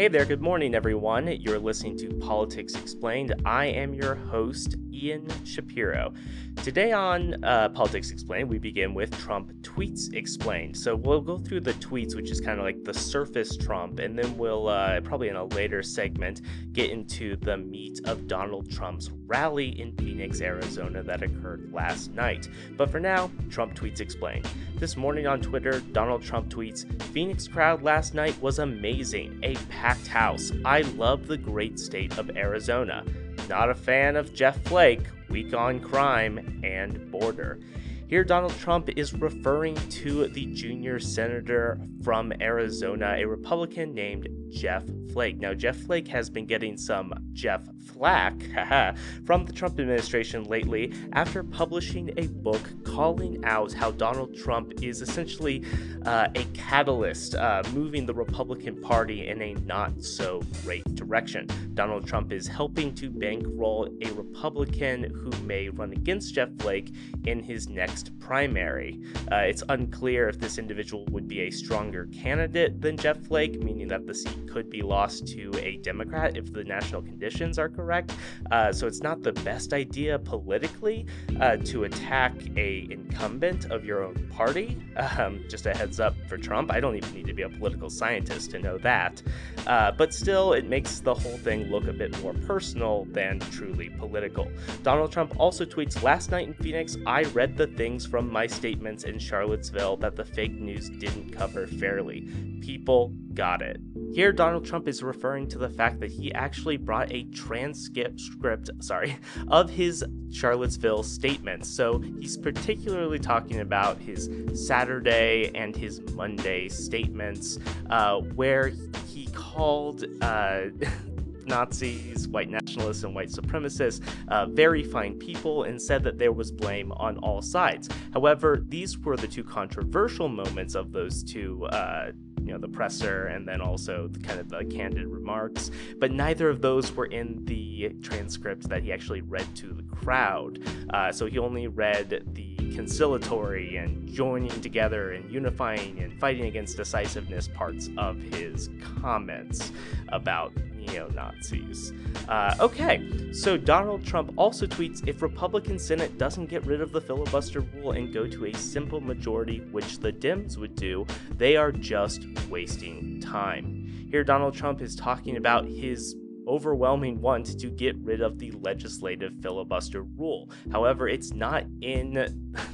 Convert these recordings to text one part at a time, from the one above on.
Hey there, good morning, everyone. You're listening to Politics Explained. I am your host, Ian Shapiro. Today on uh, Politics Explained, we begin with Trump Tweets Explained. So we'll go through the tweets, which is kind of like the surface Trump, and then we'll uh, probably in a later segment get into the meat of Donald Trump's rally in Phoenix, Arizona that occurred last night. But for now, Trump Tweets Explained. This morning on Twitter, Donald Trump tweets Phoenix crowd last night was amazing. A packed house. I love the great state of Arizona. Not a fan of Jeff Flake, weak on crime, and border. Here, Donald Trump is referring to the junior senator from Arizona, a Republican named Jeff Flake. Now, Jeff Flake has been getting some Jeff flack from the Trump administration lately after publishing a book calling out how Donald Trump is essentially uh, a catalyst uh, moving the Republican Party in a not so great direction. Donald Trump is helping to bankroll a Republican who may run against Jeff Flake in his next primary. Uh, it's unclear if this individual would be a stronger candidate than Jeff Flake, meaning that the seat could be lost to a Democrat if the national conditions are correct. Uh, so it's not the best idea politically uh, to attack a incumbent of your own party. Um, just a heads up for Trump. I don't even need to be a political scientist to know that. Uh, but still, it makes the whole thing look a bit more personal than truly political. Donald Trump also tweets last night in Phoenix, I read the things from my statements in Charlottesville that the fake news didn't cover fairly. People got it. Here, Donald Trump is referring to the fact that he actually brought a transcript, sorry, of his Charlottesville statements. So he's particularly talking about his Saturday and his Monday statements, uh, where he called. Uh, Nazis, white nationalists, and white supremacists, uh, very fine people, and said that there was blame on all sides. However, these were the two controversial moments of those two. Uh, you know the presser and then also the, kind of the candid remarks but neither of those were in the transcript that he actually read to the crowd uh, so he only read the conciliatory and joining together and unifying and fighting against decisiveness parts of his comments about neo Nazis. Uh, okay, so Donald Trump also tweets if Republican Senate doesn't get rid of the filibuster rule and go to a simple majority, which the Dems would do, they are just wasting time. Here, Donald Trump is talking about his overwhelming want to get rid of the legislative filibuster rule. However, it's not in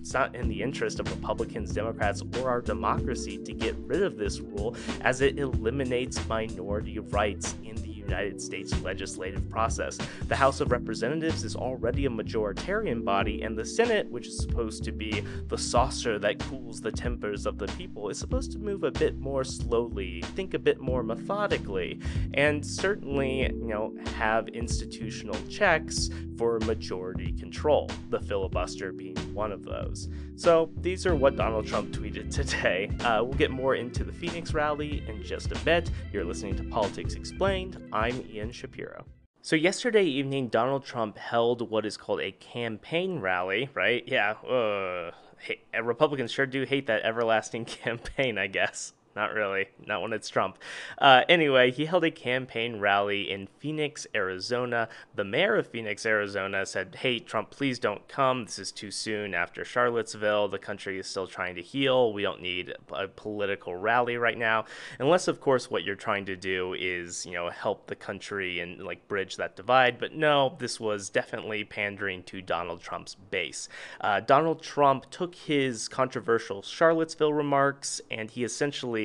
it's not in the interest of Republicans, Democrats, or our democracy to get rid of this rule as it eliminates minority rights in the United States legislative process. The House of Representatives is already a majoritarian body, and the Senate, which is supposed to be the saucer that cools the tempers of the people, is supposed to move a bit more slowly, think a bit more methodically, and certainly, you know, have institutional checks for majority control, the filibuster being one of those. So these are what Donald Trump tweeted today. Uh, we'll get more into the Phoenix rally in just a bit. You're listening to Politics Explained. I'm Ian Shapiro. So, yesterday evening, Donald Trump held what is called a campaign rally, right? Yeah, uh, hey, Republicans sure do hate that everlasting campaign, I guess. Not really. Not when it's Trump. Uh, anyway, he held a campaign rally in Phoenix, Arizona. The mayor of Phoenix, Arizona said, Hey, Trump, please don't come. This is too soon after Charlottesville. The country is still trying to heal. We don't need a political rally right now. Unless, of course, what you're trying to do is, you know, help the country and like bridge that divide. But no, this was definitely pandering to Donald Trump's base. Uh, Donald Trump took his controversial Charlottesville remarks and he essentially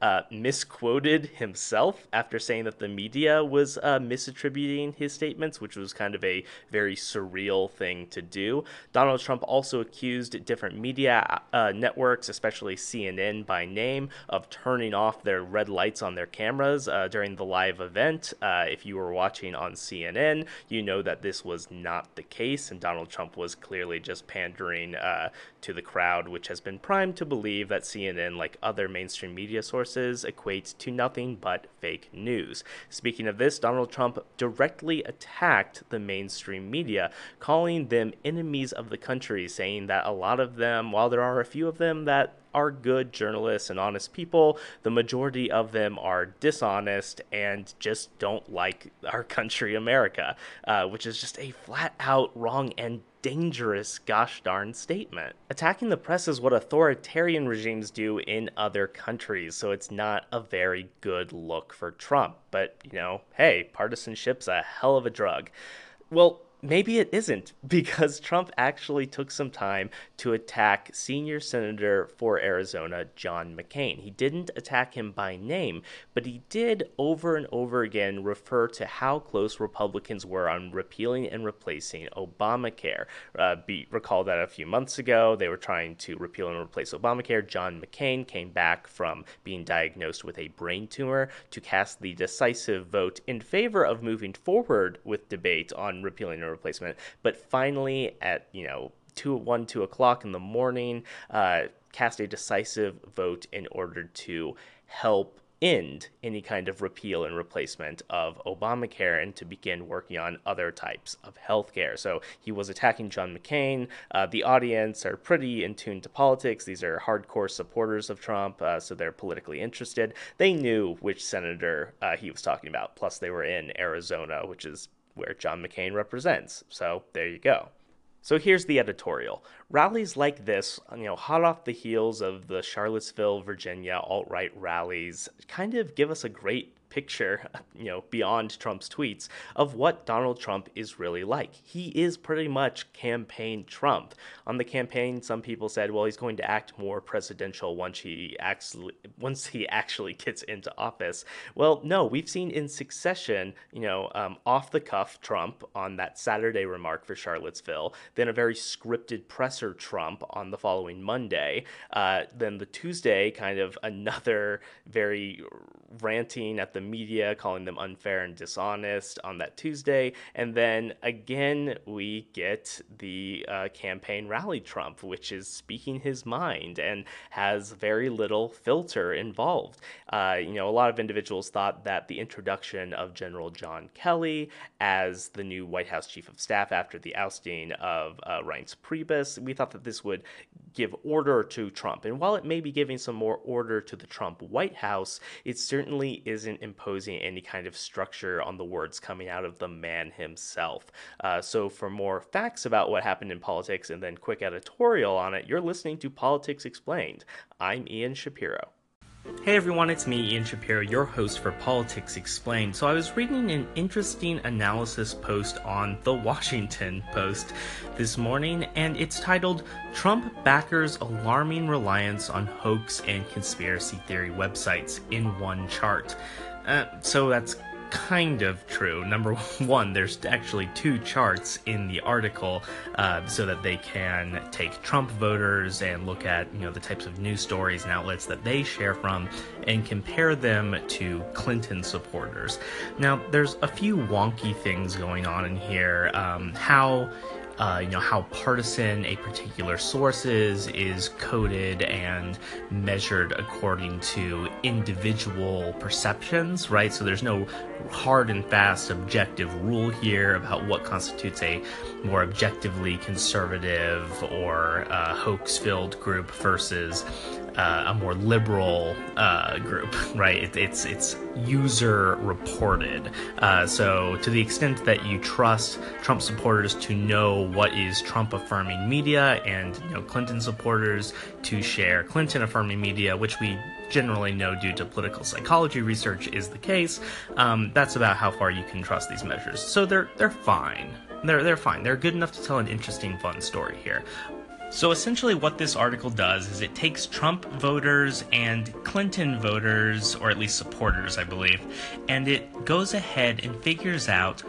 uh, misquoted himself after saying that the media was uh, misattributing his statements, which was kind of a very surreal thing to do. Donald Trump also accused different media uh, networks, especially CNN by name, of turning off their red lights on their cameras uh, during the live event. Uh, if you were watching on CNN, you know that this was not the case, and Donald Trump was clearly just pandering uh, to the crowd, which has been primed to believe that CNN, like other mainstream media sources equates to nothing but fake news. Speaking of this, Donald Trump directly attacked the mainstream media, calling them enemies of the country, saying that a lot of them, while there are a few of them that are good journalists and honest people. The majority of them are dishonest and just don't like our country, America, uh, which is just a flat out wrong and dangerous gosh darn statement. Attacking the press is what authoritarian regimes do in other countries, so it's not a very good look for Trump. But, you know, hey, partisanship's a hell of a drug. Well, maybe it isn't because Trump actually took some time to attack senior senator for Arizona John McCain. He didn't attack him by name, but he did over and over again refer to how close Republicans were on repealing and replacing Obamacare. Uh, be, recall that a few months ago they were trying to repeal and replace Obamacare. John McCain came back from being diagnosed with a brain tumor to cast the decisive vote in favor of moving forward with debate on repealing replacement. But finally, at you know two one two o'clock in the morning, uh, cast a decisive vote in order to help end any kind of repeal and replacement of Obamacare and to begin working on other types of healthcare. So he was attacking John McCain. Uh, the audience are pretty in tune to politics. These are hardcore supporters of Trump, uh, so they're politically interested. They knew which senator uh, he was talking about. Plus, they were in Arizona, which is where John McCain represents. So there you go. So here's the editorial. Rallies like this, you know, hot off the heels of the Charlottesville, Virginia alt right rallies, kind of give us a great picture, you know, beyond Trump's tweets of what Donald Trump is really like. He is pretty much campaign Trump. On the campaign, some people said, well, he's going to act more presidential once he actually once he actually gets into office. Well, no, we've seen in succession, you know, um, off the cuff Trump on that Saturday remark for Charlottesville, then a very scripted presser Trump on the following Monday, uh, then the Tuesday kind of another very ranting at the media, calling them unfair and dishonest on that Tuesday. And then again, we get the uh, campaign rally Trump, which is speaking his mind and has very little filter involved. Uh, you know, a lot of individuals thought that the introduction of General John Kelly as the new White House chief of staff after the ousting of uh, Reince Priebus, we thought that this would give order to Trump. And while it may be giving some more order to the Trump White House, it certainly isn't imposing any kind of structure on the words coming out of the man himself. Uh, so, for more facts about what happened in politics and then quick editorial on it, you're listening to Politics Explained. I'm Ian Shapiro. Hey everyone, it's me, Ian Shapiro, your host for Politics Explained. So, I was reading an interesting analysis post on The Washington Post this morning, and it's titled Trump Backers Alarming Reliance on Hoax and Conspiracy Theory Websites in One Chart. Uh, so, that's kind of true. Number one, there's actually two charts in the article uh, so that they can take Trump voters and look at you know the types of news stories and outlets that they share from and compare them to Clinton supporters. Now, there's a few wonky things going on in here. Um, how uh, you know how partisan a particular source is is coded and measured according to individual perceptions right? So there's no hard and fast objective rule here about what constitutes a more objectively conservative or uh, hoax filled group versus uh, a more liberal uh, group, right? It, it's it's user reported. Uh, so to the extent that you trust Trump supporters to know what is Trump affirming media, and you know Clinton supporters to share Clinton affirming media, which we generally know due to political psychology research is the case. Um, that's about how far you can trust these measures. So they're they're fine. They're they're fine. They're good enough to tell an interesting, fun story here. So essentially, what this article does is it takes Trump voters and Clinton voters, or at least supporters, I believe, and it goes ahead and figures out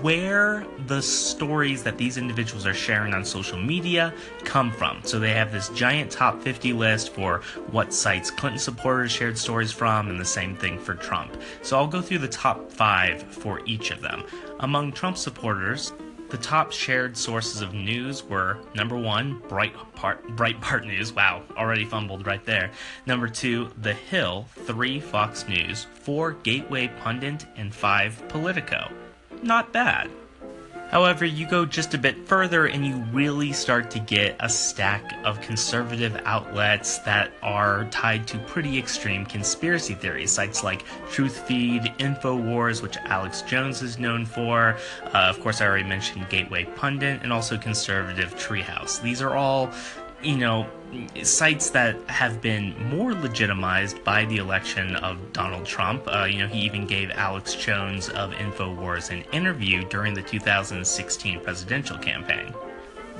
where the stories that these individuals are sharing on social media come from. So they have this giant top 50 list for what sites Clinton supporters shared stories from, and the same thing for Trump. So I'll go through the top five for each of them. Among Trump supporters, the top shared sources of news were number one, Breitbart, Breitbart News. Wow, already fumbled right there. Number two, The Hill. Three, Fox News. Four, Gateway Pundit. And five, Politico. Not bad. However, you go just a bit further and you really start to get a stack of conservative outlets that are tied to pretty extreme conspiracy theories. Sites like TruthFeed, InfoWars, which Alex Jones is known for. Uh, of course, I already mentioned Gateway Pundit and also conservative Treehouse. These are all you know, sites that have been more legitimized by the election of Donald Trump. Uh, you know, he even gave Alex Jones of InfoWars an interview during the 2016 presidential campaign.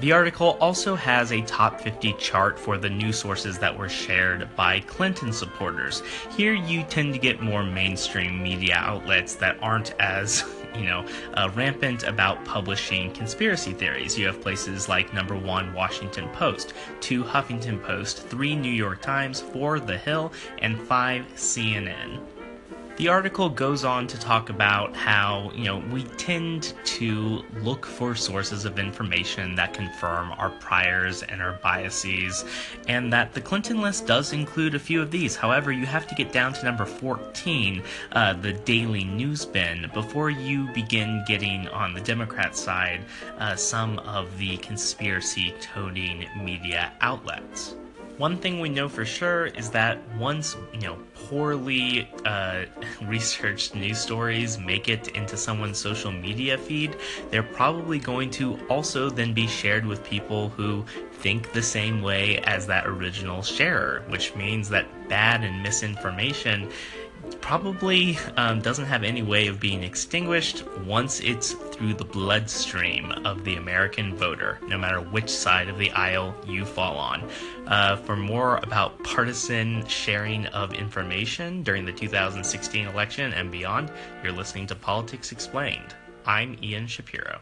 The article also has a top 50 chart for the news sources that were shared by Clinton supporters. Here you tend to get more mainstream media outlets that aren't as you know, uh, rampant about publishing conspiracy theories. You have places like number one, Washington Post, two, Huffington Post, three, New York Times, four, The Hill, and five, CNN. The article goes on to talk about how, you know, we tend to look for sources of information that confirm our priors and our biases, and that the Clinton list does include a few of these. However, you have to get down to number 14, uh, the Daily Newsbin, before you begin getting on the Democrat side uh, some of the conspiracy toting media outlets. One thing we know for sure is that once, you know, poorly uh, researched news stories make it into someone's social media feed, they're probably going to also then be shared with people who think the same way as that original sharer, which means that bad and misinformation probably um, doesn't have any way of being extinguished once it's through the bloodstream of the American voter, no matter which side of the aisle you fall on. Uh, for more about partisan sharing of information during the 2016 election and beyond, you're listening to Politics Explained. I'm Ian Shapiro.